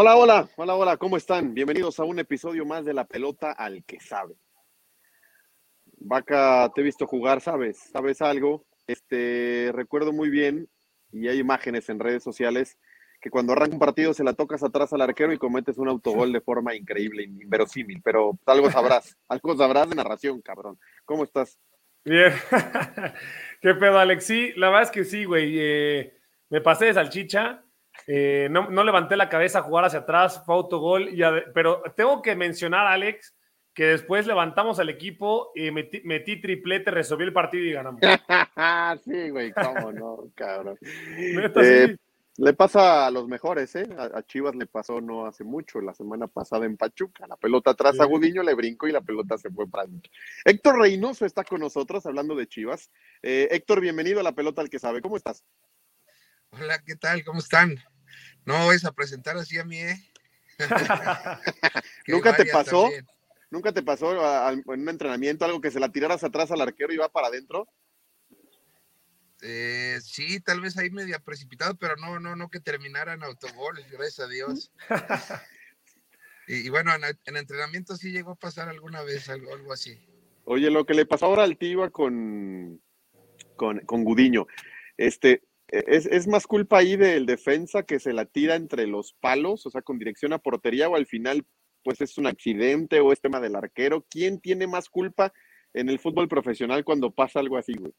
Hola, hola, hola, hola, ¿cómo están? Bienvenidos a un episodio más de La Pelota al que sabe. Vaca, te he visto jugar, ¿sabes? ¿Sabes algo? Este, recuerdo muy bien, y hay imágenes en redes sociales, que cuando arranca un partido se la tocas atrás al arquero y cometes un autogol de forma increíble, inverosímil, pero algo sabrás, algo sabrás de narración, cabrón. ¿Cómo estás? Bien. ¿Qué pedo, Alex? Sí, la verdad es que sí, güey. Eh, me pasé de salchicha. Eh, no, levanté la cabeza a jugar hacia atrás, fue autogol. pero tengo que mencionar, Alex, que después levantamos al equipo y metí, triplete, resolví el partido y ganamos. sí, güey, cómo no, cabrón. Eh, le pasa a los mejores, ¿eh? A, Chivas le pasó no hace mucho, la semana pasada en Pachuca. La pelota atrás a Gudiño le brincó y la pelota se fue para adentro. Héctor Reynoso está con nosotros hablando de Chivas. Eh, Héctor, bienvenido a la pelota al que sabe. ¿Cómo estás? Hola, ¿qué tal? ¿Cómo están? No vais a presentar así a mí, ¿eh? ¿Nunca te pasó? ¿Nunca te pasó en un entrenamiento algo que se la tiraras atrás al arquero y va para adentro? Eh, sí, tal vez ahí media precipitado, pero no, no, no que terminaran autogoles, gracias a Dios. y, bueno, en, entrenamiento sí llegó a pasar alguna vez algo, algo así. Oye, lo que le pasó ahora al Tiva con, con, con Gudiño, este, ¿es, ¿es, más culpa ahí del defensa que se la tira entre los palos, o sea, con dirección a portería, o al final, pues es un accidente o es tema del arquero? ¿Quién tiene más culpa en el fútbol profesional cuando pasa algo así, güey?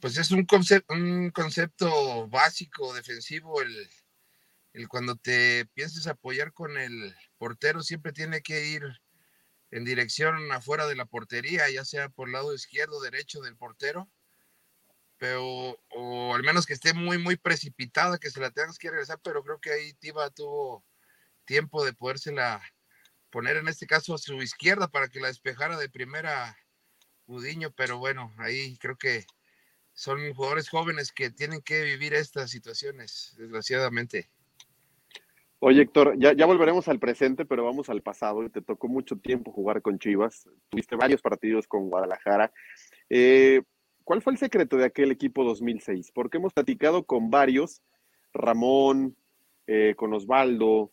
pues es un, concepto, un concepto básico defensivo, el, el cuando te pienses apoyar con el portero siempre tiene que ir en dirección afuera de la portería, ya sea por el lado izquierdo derecho del portero, pero o al menos que esté muy muy precipitada, que se la tengas que regresar, pero creo que ahí Tiva tuvo tiempo de podérsela poner en este caso a su izquierda para que la despejara de primera Udiño, pero bueno, ahí creo que son jugadores jóvenes que tienen que vivir estas situaciones, desgraciadamente. Oye, Héctor, ya, ya volveremos al presente, pero vamos al pasado. Te tocó mucho tiempo jugar con Chivas, tuviste varios partidos con Guadalajara. Eh, ¿Cuál fue el secreto de aquel equipo 2006? Porque hemos platicado con varios, Ramón, eh, con Osvaldo,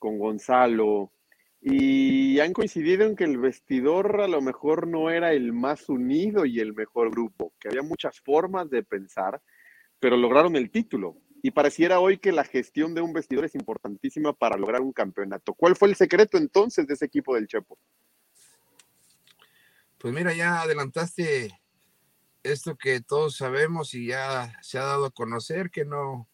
con Gonzalo, y han coincidido en que el vestidor a lo mejor no era el más unido y el mejor grupo, que había muchas formas de pensar, pero lograron el título. Y pareciera hoy que la gestión de un vestidor es importantísima para lograr un campeonato. ¿Cuál fue el secreto entonces de ese equipo del Chepo? Pues mira, ya adelantaste esto que todos sabemos y ya se ha dado a conocer que no,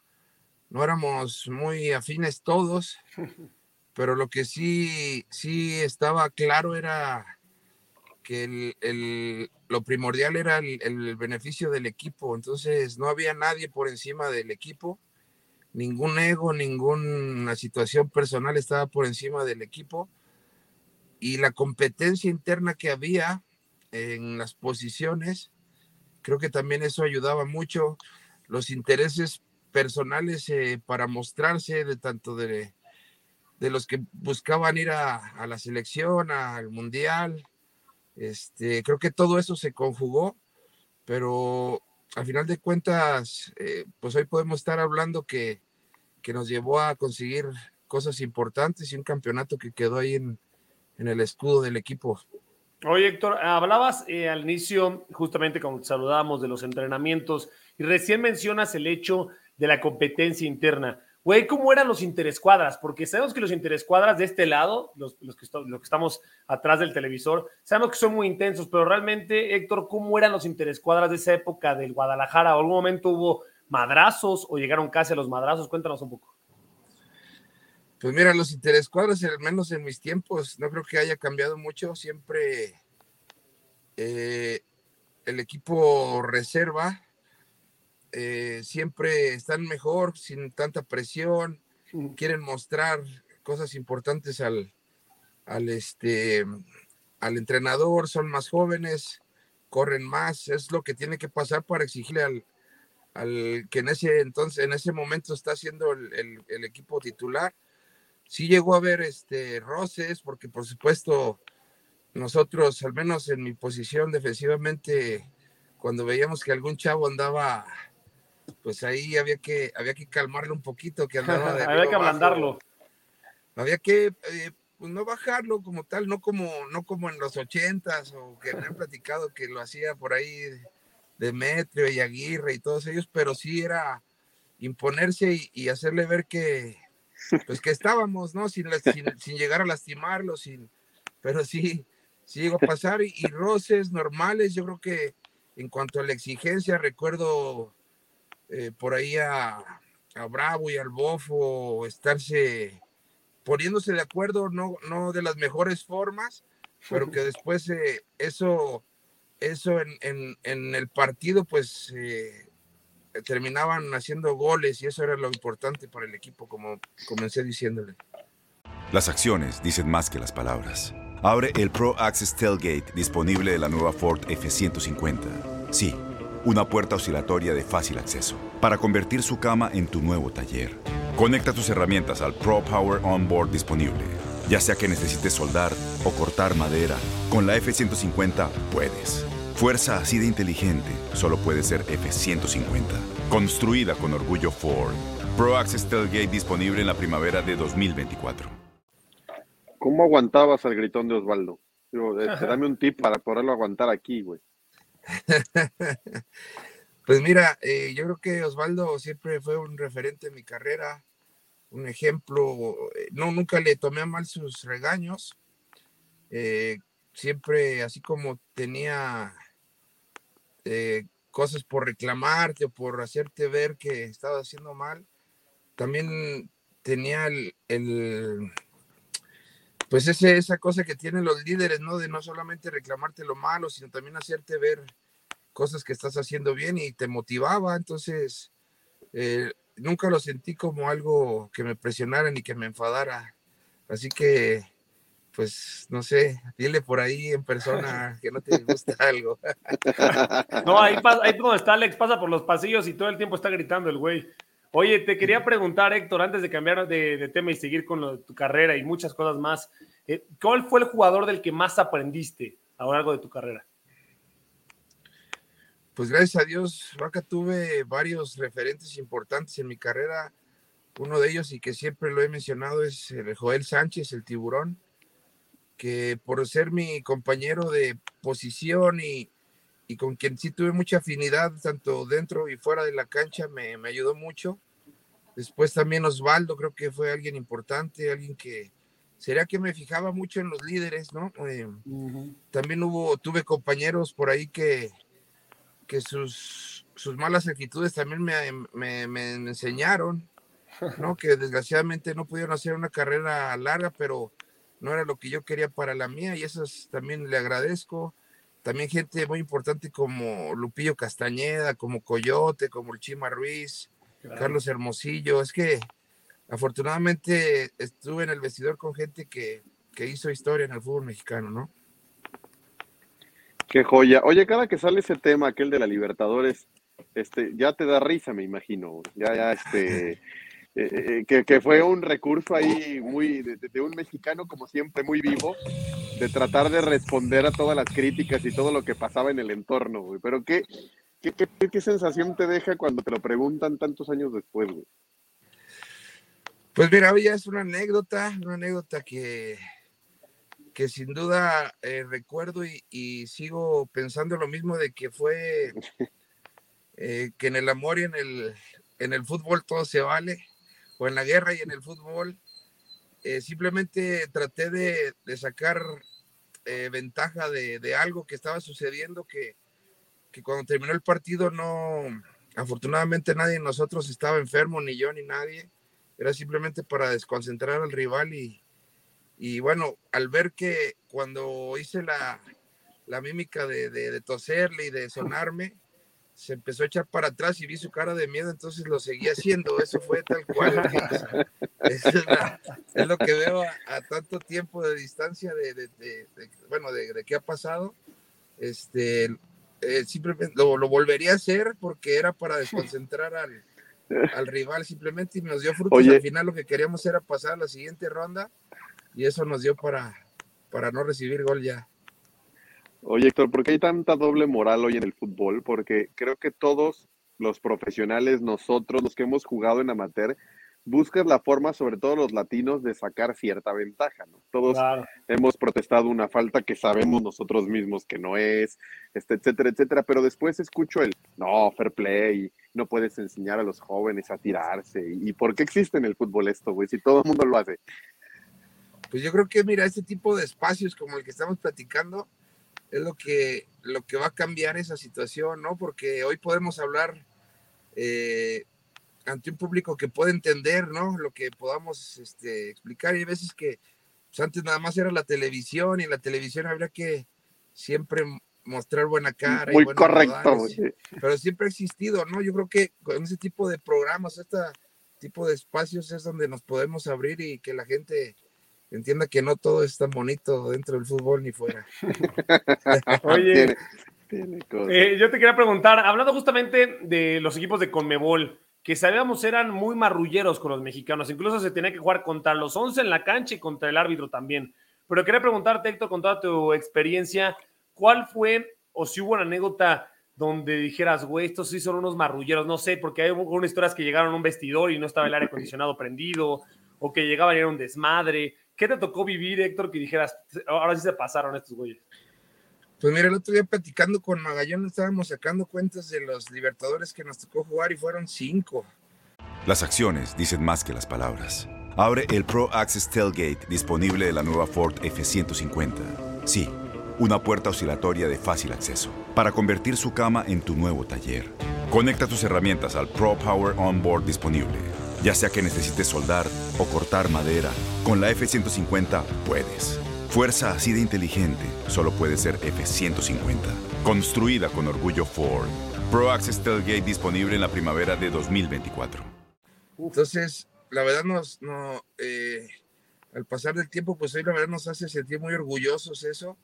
no éramos muy afines todos. pero lo que sí, sí estaba claro era que el, lo primordial era el, beneficio del equipo, entonces no había nadie por encima del equipo, ningún ego, ninguna situación personal estaba por encima del equipo y la competencia interna que había en las posiciones, creo que también eso ayudaba mucho, los intereses personales eh, para mostrarse de tanto de de los que buscaban ir a, la selección, al mundial. Este, creo que todo eso se conjugó, pero al final de cuentas, eh, pues hoy podemos estar hablando que, que, nos llevó a conseguir cosas importantes y un campeonato que quedó ahí en, en el escudo del equipo. Oye, Héctor, hablabas eh, al inicio, justamente cuando saludamos de los entrenamientos, y recién mencionas el hecho de la competencia interna. Güey, ¿cómo eran los interescuadras? Porque sabemos que los interescuadras de este lado, los, que, que estamos atrás del televisor, sabemos que son muy intensos, pero realmente, Héctor, ¿cómo eran los interescuadras de esa época del Guadalajara? ¿Algún momento hubo madrazos o llegaron casi a los madrazos? Cuéntanos un poco. Pues mira, los interescuadras, al menos en mis tiempos, no creo que haya cambiado mucho. Siempre eh, el equipo reserva eh, siempre están mejor, sin tanta presión, quieren mostrar cosas importantes al, al, este, al entrenador, son más jóvenes, corren más, es lo que tiene que pasar para exigirle al, al que en ese entonces, en ese momento está siendo el, el, equipo titular. Sí llegó a haber este, roces, porque por supuesto nosotros, al menos en mi posición defensivamente, cuando veíamos que algún chavo andaba pues ahí había que, había que calmarlo un poquito, que andaba había que ablandarlo. había que eh, pues no bajarlo como tal, no como, no como en los ochentas o que me han platicado que lo hacía por ahí Demetrio y Aguirre y todos ellos, pero sí era imponerse y, hacerle ver que, pues que estábamos, ¿no? Sin, sin, llegar a lastimarlo, sin, pero sí, sí llegó a pasar y, roces normales, yo creo que en cuanto a la exigencia, recuerdo eh, por ahí a, a Bravo y al Bofo estarse poniéndose de acuerdo, no, no de las mejores formas, pero que después eh, eso, eso en, en, el partido, pues eh, terminaban haciendo goles y eso era lo importante para el equipo, como comencé diciéndole. Las acciones dicen más que las palabras. Abre el Pro Access Tailgate disponible de la nueva Ford F-150. Sí, una puerta oscilatoria de fácil acceso para convertir su cama en tu nuevo taller. Conecta tus herramientas al Pro Power Onboard disponible. Ya sea que necesites soldar o cortar madera, con la F-150 puedes. Fuerza así de inteligente solo puede ser F-150. Construida con orgullo Ford. Pro Access Tailgate disponible en la primavera de 2024. ¿Cómo aguantabas al gritón de Osvaldo? Este, dame un tip para poderlo aguantar aquí, güey. Pues mira, eh, yo creo que Osvaldo siempre fue un referente en mi carrera, un ejemplo. Eh, no, nunca le tomé a mal sus regaños. Eh, siempre, así como tenía cosas por reclamarte o por hacerte ver que estaba haciendo mal, también tenía el, el pues ese, esa cosa que tienen los líderes, ¿no? De no solamente reclamarte lo malo, sino también hacerte ver cosas que estás haciendo bien y te motivaba. Entonces, eh, nunca lo sentí como algo que me presionara ni que me enfadara. Así que, pues, no sé, dile por ahí en persona que no te gusta algo. No, ahí, ahí donde está Alex, pasa por los pasillos y todo el tiempo está gritando el güey. Oye, te quería preguntar, Héctor, antes de cambiar de, tema y seguir con tu carrera y muchas cosas más, eh, ¿cuál fue el jugador del que más aprendiste a lo largo de tu carrera? pues gracias a Dios, Vaca, tuve varios referentes importantes en mi carrera. Uno de ellos, y que siempre lo he mencionado, es el Joel Sánchez, el tiburón, que por ser mi compañero de posición y, con quien sí tuve mucha afinidad, tanto dentro y fuera de la cancha, me, ayudó mucho. Después también Osvaldo, creo que fue alguien importante, alguien que sería que me fijaba mucho en los líderes, ¿no? Eh, también hubo, tuve compañeros por ahí que, que sus, sus malas actitudes también me, me, enseñaron, ¿no? Que desgraciadamente no pudieron hacer una carrera larga, pero no era lo que yo quería para la mía y eso también le agradezco. También gente muy importante como Lupillo Castañeda, como Coyote, como el Chima Ruiz, Carlos Hermosillo. Es que afortunadamente estuve en el vestidor con gente que, que hizo historia en el fútbol mexicano, ¿no? Qué joya. Oye, cada que sale ese tema, aquel de la Libertadores, este, ya te da risa, me imagino. Ya, ya, este, eh, eh, que, fue un recurso ahí muy de, un mexicano, como siempre, muy vivo, de tratar de responder a todas las críticas y todo lo que pasaba en el entorno, güey. Pero qué, qué, qué, sensación te deja cuando te lo preguntan tantos años después, güey. Pues mira, ya es una anécdota, una anécdota que que sin duda eh, recuerdo y, sigo pensando lo mismo de que fue eh, que en el amor y en el, en el fútbol todo se vale, o en la guerra y en el fútbol. Eh, simplemente traté de, sacar ventaja de, algo que estaba sucediendo que, cuando terminó el partido no, afortunadamente nadie de nosotros estaba enfermo, ni yo ni nadie. Era simplemente para desconcentrar al rival y, bueno, al ver que cuando hice la, la mímica de, toserle y de sonarme, se empezó a echar para atrás y vi su cara de miedo, entonces lo seguí haciendo. Eso fue tal cual. es, lo que veo a, tanto tiempo de distancia de, de, de bueno, de, qué ha pasado. Este, eh, simplemente lo, lo, volvería a hacer porque era para desconcentrar al, al rival simplemente y nos dio frutos. Al final lo que queríamos era pasar a la siguiente ronda y eso nos dio para, para no recibir gol ya. Oye, Héctor, ¿por qué hay tanta doble moral hoy en el fútbol? Porque creo que todos los profesionales, nosotros, los que hemos jugado en amateur, buscas la forma, sobre todo los latinos, de sacar cierta ventaja, ¿no? Todos hemos protestado una falta que sabemos nosotros mismos que no es, este, etcétera, etcétera, pero después escucho el, no, fair play, no puedes enseñar a los jóvenes a tirarse, ¿y por qué existe en el fútbol esto, güey? Si todo el mundo lo hace. Pues yo creo que, mira, este tipo de espacios como el que estamos platicando es lo que, lo que va a cambiar esa situación, ¿no? Porque hoy podemos hablar eh, ante un público que puede entender, ¿no? Lo que podamos este, explicar. Y hay veces que pues, antes nada más era la televisión y en la televisión habría que siempre mostrar buena cara. Muy correcto. pero siempre ha existido, ¿no? Yo creo que con ese tipo de programas, este tipo de espacios es donde nos podemos abrir y que la gente entienda que no todo es tan bonito dentro del fútbol ni fuera. Oye, eh, yo te quería preguntar, hablando justamente de los equipos de Conmebol, que sabíamos eran muy marrulleros con los mexicanos. Incluso se tenía que jugar contra los 11 en la cancha y contra el árbitro también. Pero quería preguntarte, Héctor, con toda tu experiencia, ¿cuál fue o si hubo una anécdota donde dijeras, güey, estos sí son unos marrulleros? No sé, porque hay unas historias que llegaron a un vestidor y no estaba el aire acondicionado prendido, o que llegaban y era un desmadre. ¿Qué te tocó vivir, Héctor, que dijeras, ahora sí se pasaron estos güeyes? Pues mira, el otro día platicando con Magallón estábamos sacando cuentas de los Libertadores que nos tocó jugar y fueron cinco. Las acciones dicen más que las palabras. Abre el Pro Access Tailgate disponible de la nueva Ford F-150. Sí, una puerta oscilatoria de fácil acceso para convertir su cama en tu nuevo taller. Conecta tus herramientas al Pro Power Onboard disponible. Ya sea que necesites soldar o cortar madera, con la F-150 puedes. Fuerza así de inteligente solo puede ser F-150. Construida con orgullo Ford. Pro Access Tailgate disponible en la primavera de 2024. Entonces, la verdad nos, no, eh, al pasar del tiempo, pues hoy la verdad nos hace sentir muy orgullosos eso.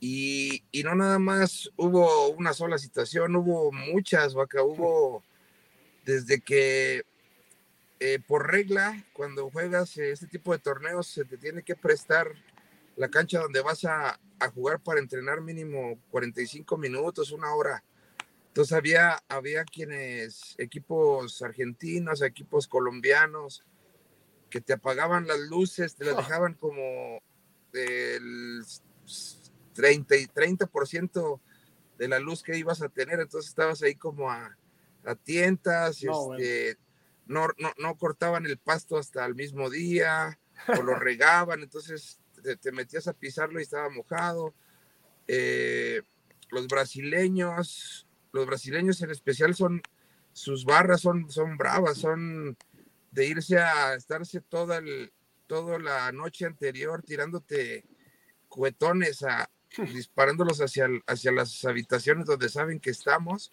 Y, y no nada más hubo una sola situación, hubo muchas, vaca, hubo desde que eh, por regla, cuando juegas este tipo de torneos, se te tiene que prestar la cancha donde vas a, jugar para entrenar mínimo 45 minutos, una hora. Entonces había, había quienes, equipos argentinos, equipos colombianos, que te apagaban las luces, te las ah. dejaban como del 30 y 30% de la luz que ibas a tener, entonces estabas ahí como a, a tientas, no, este, no, no, no cortaban el pasto hasta el mismo día, o lo regaban, entonces te, metías a pisarlo y estaba mojado. Eh, los brasileños, los brasileños en especial son, sus barras son, son bravas, son de irse a estarse toda, el, toda la noche anterior tirándote cuetones, a, disparándolos hacia, hacia las habitaciones donde saben que estamos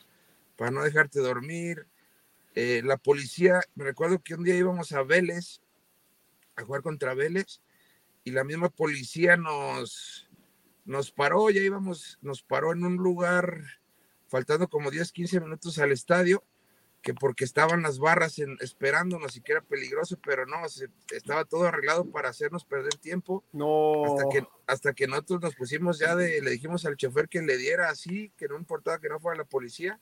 para no dejarte dormir. Eh, la policía, me recuerdo que un día íbamos a Vélez, a jugar contra Vélez, y la misma policía nos, nos paró, ya íbamos, nos paró en un lugar faltando como 10, 15 minutos al estadio, que porque estaban las barras en, esperándonos y que era peligroso, pero no, estaba todo arreglado para hacernos perder tiempo. No. Hasta que, hasta que nosotros nos pusimos ya de, le dijimos al chofer que le diera así, que no importaba que no fuera la policía,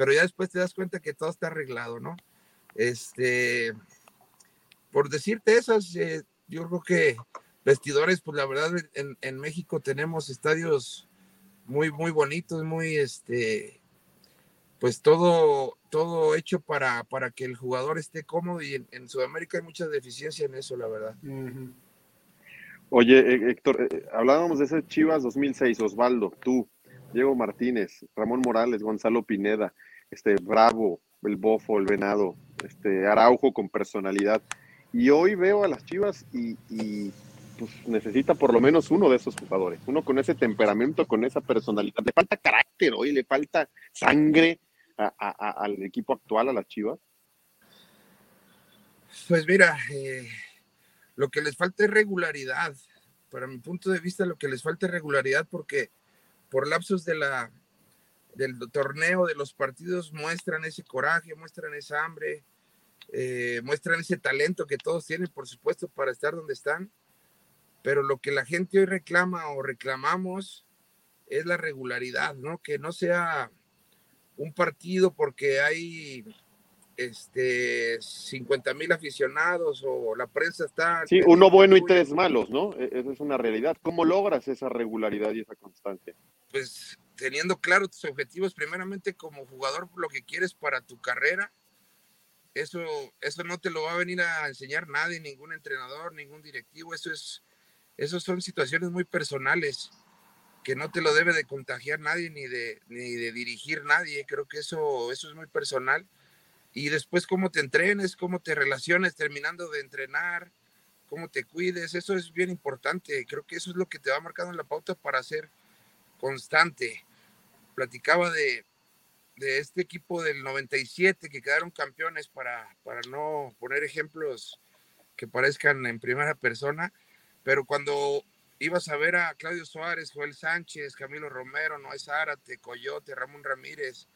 pero ya después te das cuenta que todo está arreglado, ¿no? Este, por decirte eso, eh, yo creo que vestidores, pues la verdad en, México tenemos estadios muy, muy bonitos, muy, este, pues todo, todo hecho para, para que el jugador esté cómodo y en, Sudamérica hay mucha deficiencia en eso, la verdad. Oye, eh, Héctor, eh, hablábamos de ese Chivas 2006, Osvaldo, tú, Diego Martínez, Ramón Morales, Gonzalo Pineda, este Bravo, el Bofo, el Venado, este Araujo con personalidad. Y hoy veo a las Chivas y, pues, necesita por lo menos uno de esos jugadores, uno con ese temperamento, con esa personalidad. Le falta carácter hoy, le falta sangre al equipo actual, a las Chivas. Pues mira, eh, lo que les falta es regularidad. Para mi punto de vista, lo que les falta es regularidad porque por lapsos de la, del torneo, de los partidos, muestran ese coraje, muestran esa hambre, eh, muestran ese talento que todos tienen, por supuesto, para estar donde están. Pero lo que la gente hoy reclama o reclamamos es la regularidad, ¿no? Que no sea un partido porque hay este, 50 mil aficionados o la prensa está... Sí, uno bueno y tres malos, ¿no? E, esa es una realidad. ¿Cómo logras esa regularidad y esa constancia? Pues teniendo claro tus objetivos, primeramente como jugador, lo que quieres para tu carrera, eso, eso no te lo va a venir a enseñar nadie, ningún entrenador, ningún directivo, eso es, eso son situaciones muy personales que no te lo debe de contagiar nadie ni de, ni de dirigir nadie, creo que eso, eso es muy personal y después cómo te entrenes, cómo te relaciones terminando de entrenar, cómo te cuides, eso es bien importante. Creo que eso es lo que te va marcando en la pauta para ser constante. Platicaba de, de este equipo del 97 que quedaron campeones para, para no poner ejemplos que parezcan en primera persona, pero cuando ibas a ver a Claudio Suárez, Joel Sánchez, Camilo Romero, Noé Zárate, Coyote, Ramón Ramírez,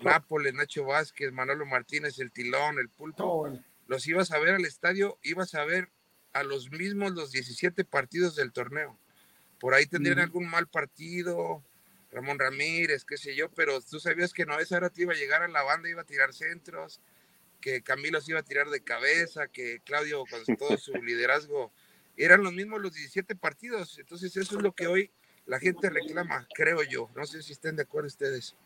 Nápoles, Nacho Vázquez, Manolo Martínez, el Tilón, el Pulpo, los ibas a ver al estadio, ibas a ver a los mismos los 17 partidos del torneo. Por ahí tendrían algún mal partido, Ramón Ramírez, qué sé yo, pero tú sabías que Noé te iba a llegar a la banda, iba a tirar centros, que Camilo se iba a tirar de cabeza, que Claudio con todo su liderazgo, eran los mismos los 17 partidos. Entonces eso es lo que hoy la gente reclama, creo yo. No sé si estén de acuerdo ustedes.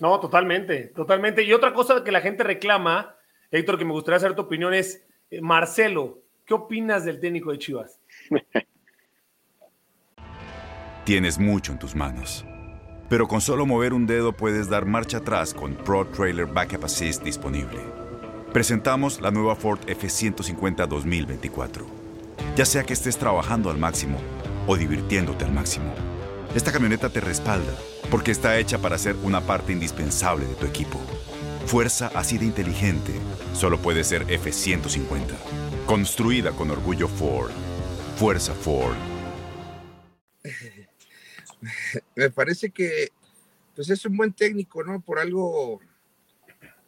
No, totalmente, totalmente. Y otra cosa que la gente reclama, Héctor, que me gustaría saber tu opinión es, eh, Marcelo, ¿qué opinas del técnico de Chivas? Tienes mucho en tus manos, pero con solo mover un dedo puedes dar marcha atrás con Pro Trailer Backup Assist disponible. Presentamos la nueva Ford F150 2024. Ya sea que estés trabajando al máximo o divirtiéndote al máximo esta camioneta te respalda porque está hecha para ser una parte indispensable de tu equipo. Fuerza así de inteligente solo puede ser F-150. Construida con orgullo Ford. Fuerza Ford. Me parece que pues es un buen técnico, ¿no? Por algo,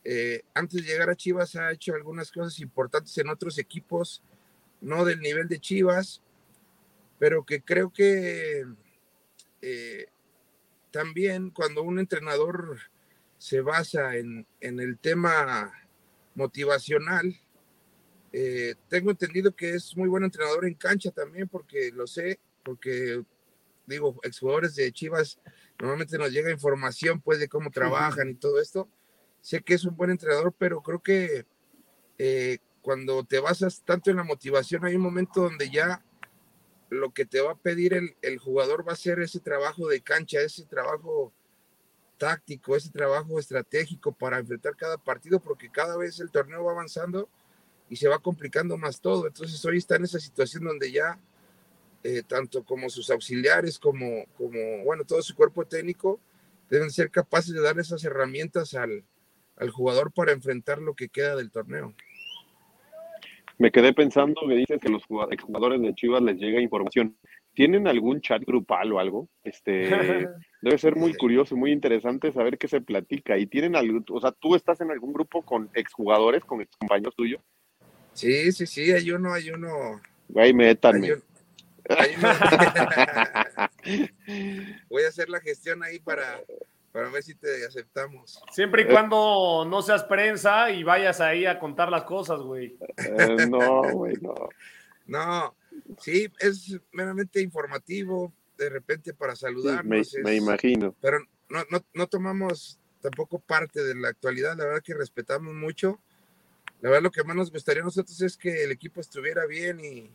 eh, antes de llegar a Chivas ha hecho algunas cosas importantes en otros equipos, no del nivel de Chivas, pero que creo que eh, también cuando un entrenador se basa en, el tema motivacional, eh, tengo entendido que es muy buen entrenador en cancha también, porque lo sé, porque digo, exjugadores de Chivas normalmente nos llega información pues de cómo trabajan y todo esto. Sé que es un buen entrenador, pero creo que eh, cuando te basas tanto en la motivación hay un momento donde ya lo que te va a pedir el, jugador va a ser ese trabajo de cancha, ese trabajo táctico, ese trabajo estratégico para enfrentar cada partido, porque cada vez el torneo va avanzando y se va complicando más todo. Entonces hoy está en esa situación donde ya eh, tanto como sus auxiliares como, como, bueno, todo su cuerpo técnico deben ser capaces de dar esas herramientas al, al jugador para enfrentar lo que queda del torneo. Me quedé pensando, me dices que los jugadores de Chivas les llega información. ¿Tienen algún chat grupal o algo? Este, debe ser muy curioso, muy interesante saber qué se platica. ¿Y tienen algo, o sea, tú estás en algún grupo con exjugadores, con excompañeros tuyos? Sí, sí, sí, hay uno, hay uno. Güey, métanme. Voy a hacer la gestión ahí para, para ver si te aceptamos. Siempre y eh. cuando no seas prensa y vayas ahí a contar las cosas, güey. Eh, no, güey, no. No, sí, es meramente informativo, de repente para saludarnos. me, imagino. Pero no, no, no tomamos tampoco parte de la actualidad, la verdad que respetamos mucho. La verdad lo que más nos gustaría a nosotros es que el equipo estuviera bien y,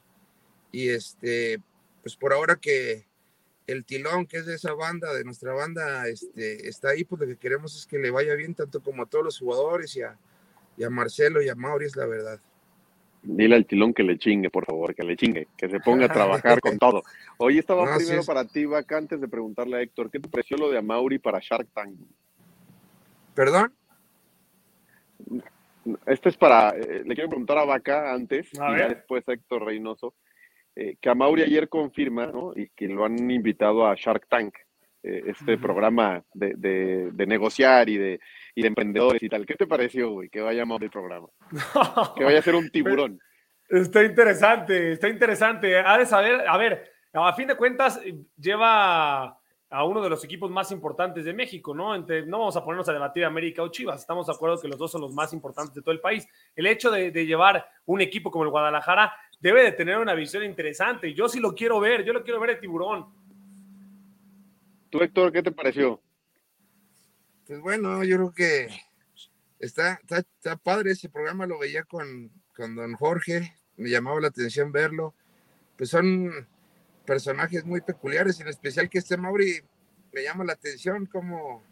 y este, pues por ahora que, el tilón que es de esa banda, de nuestra banda, este, está ahí, pues lo que queremos es que le vaya bien tanto como a todos los jugadores y a, y a Marcelo y a Mauri, es la verdad. Dile al tilón que le chingue, por favor, que le chingue, que se ponga a trabajar con todo. Hoy estaba primero para ti, Vaca, antes de preguntarle a Héctor, ¿qué te pareció lo de Amauri para Shark Tank? ¿Perdón? Este es para, eh, le quiero preguntar a Vaca antes y después a Héctor Reynoso eh, que Mauri ayer confirma, ¿no? Y que lo han invitado a Shark Tank, eh, este programa de, negociar y de, y de emprendedores y tal. ¿Qué te pareció, güey, que vaya a el programa? que vaya a ser un tiburón. Está interesante, está interesante. Ha de saber, a ver, a fin de cuentas, lleva a uno de los equipos más importantes de México, ¿no? Entre, no vamos a ponernos a debatir América o Chivas, estamos de acuerdo que los dos son los más importantes de todo el país. El hecho de, llevar un equipo como el Guadalajara debe de tener una visión interesante. Yo sí lo quiero ver, yo lo quiero ver de tiburón. ¿Tú, Héctor, qué te pareció? Pues bueno, yo creo que está, está, padre ese programa, lo veía con, con don Jorge, me llamaba la atención verlo. Pues son personajes muy peculiares, en especial que este Mauri me llama la atención cómo,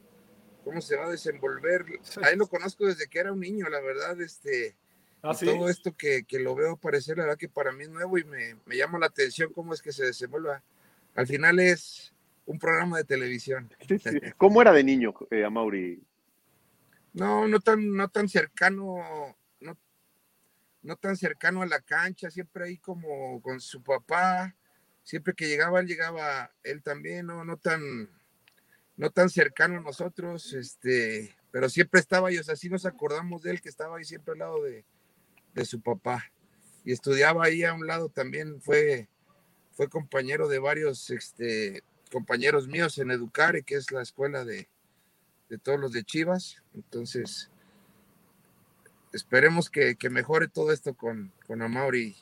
cómo se va a desenvolver. Ahí lo conozco desde que era un niño, la verdad, este, ¿Ah, todo esto que, que, lo veo aparecer, la verdad que para mí es nuevo y me, me llama la atención cómo es que se desenvuelva. Al final es un programa de televisión. ¿Cómo era de niño, eh, Mauri? No, no tan, no tan cercano, no, no tan cercano a la cancha, siempre ahí como con su papá, siempre que llegaba, él llegaba él también, no, no tan, no tan cercano a nosotros, este, pero siempre estaba ellos, así nos acordamos de él que estaba ahí siempre al lado de, su papá. Y estudiaba ahí a un lado también, fue, fue compañero de varios este, compañeros míos en Educare, que es la escuela de, de todos los de Chivas. Entonces, esperemos que, que mejore todo esto con, con Amauri,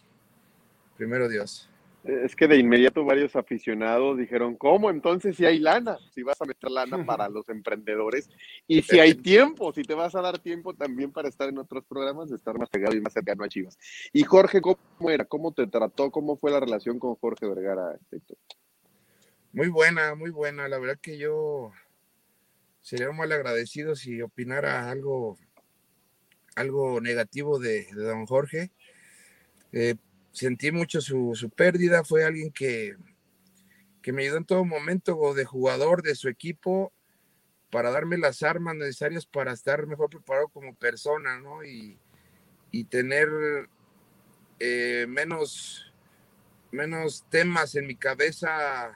primero Dios. Es que de inmediato varios aficionados dijeron, ¿cómo entonces si hay lana? Si vas a meter lana para los emprendedores y si hay tiempo, si te vas a dar tiempo también para estar en otros programas, de estar más pegado y más cercano a Chivas. Y Jorge, ¿cómo era? ¿Cómo te trató? ¿Cómo fue la relación con Jorge Vergara? Muy buena, muy buena. La verdad que yo sería mal agradecido si opinara algo, algo negativo de, don Jorge. Eh, sentí mucho su, pérdida, fue alguien que, que me ayudó en todo momento de jugador de su equipo para darme las armas necesarias para estar mejor preparado como persona, ¿no? Y, tener eh, menos, menos temas en mi cabeza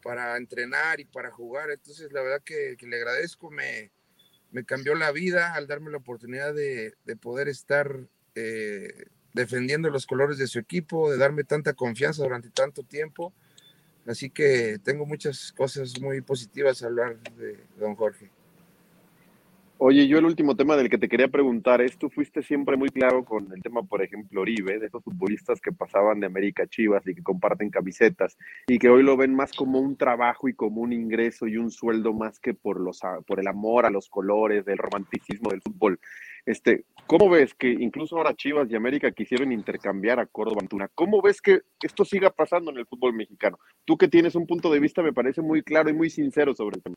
para entrenar y para jugar. Entonces, la verdad que, le agradezco, me, me, cambió la vida al darme la oportunidad de, poder estar eh, defendiendo los colores de su equipo, de darme tanta confianza durante tanto tiempo. Así que tengo muchas cosas muy positivas a hablar de don Jorge. Oye, yo el último tema del que te quería preguntar es, tú fuiste siempre muy claro con el tema, por ejemplo, Oribe, de esos futbolistas que pasaban de América Chivas y que comparten camisetas y que hoy lo ven más como un trabajo y como un ingreso y un sueldo más que por, los, por el amor a los colores, del romanticismo del fútbol. Este, ¿Cómo ves que incluso ahora Chivas y América quisieron intercambiar a Córdoba Antuna? ¿Cómo ves que esto siga pasando en el fútbol mexicano? Tú que tienes un punto de vista, me parece muy claro y muy sincero sobre el tema.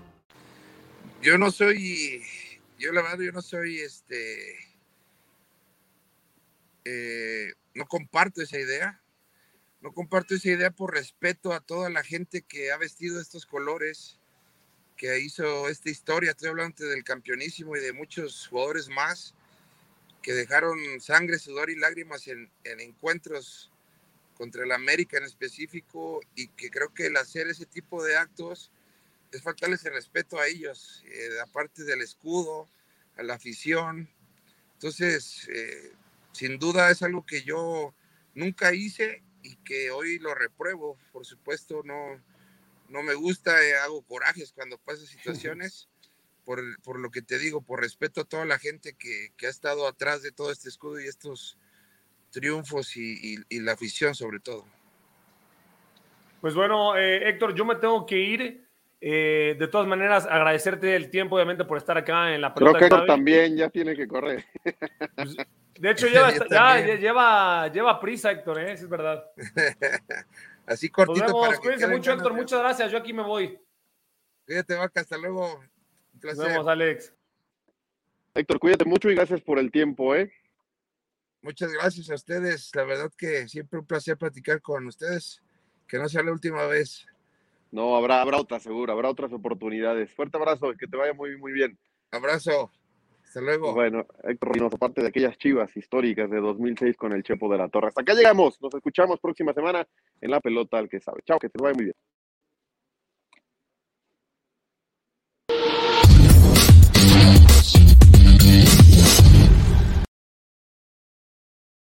Yo no soy, yo la verdad, yo no soy este, eh, no comparto esa idea. No comparto esa idea por respeto a toda la gente que ha vestido estos colores que hizo esta historia. Estoy hablando del campeonísimo y de muchos jugadores más que dejaron sangre, sudor y lágrimas en, encuentros contra el América en específico y que creo que el hacer ese tipo de actos es faltarles el respeto a ellos, eh, aparte del escudo, a la afición. Entonces, eh, sin duda es algo que yo nunca hice y que hoy lo repruebo. Por supuesto, no, no me gusta, eh, hago corajes cuando pasan situaciones, por, por, lo que te digo, por respeto a toda la gente que, que ha estado atrás de todo este escudo y estos triunfos y, y, la afición sobre todo. Pues bueno, eh, Héctor, yo me tengo que ir. Eh, de todas maneras, agradecerte el tiempo, obviamente, por estar acá en la pelota. Creo que Héctor también ya tiene que correr. Pues, de hecho, lleva, ya, lleva, lleva prisa, Héctor, ¿eh? es verdad. Así cortito. Nos vemos, cuídense mucho, Héctor. Muchas gracias. Yo aquí me voy. Cuídate, Vaca. Hasta luego. Un placer. Nos vemos, Alex. Héctor, cuídate mucho y gracias por el tiempo, ¿eh? Muchas gracias a ustedes. La verdad que siempre un placer platicar con ustedes. Que no sea la última vez. No, habrá, habrá otras, seguro, habrá otras oportunidades. Fuerte abrazo, que te vaya muy, muy bien. Abrazo. Hasta luego. Bueno, Héctor Reynoso, aparte de aquellas chivas históricas de 2006 con el Chepo de la Torre. Hasta acá llegamos. Nos escuchamos próxima semana en la pelota al que sabe. Chao, que te vaya muy bien.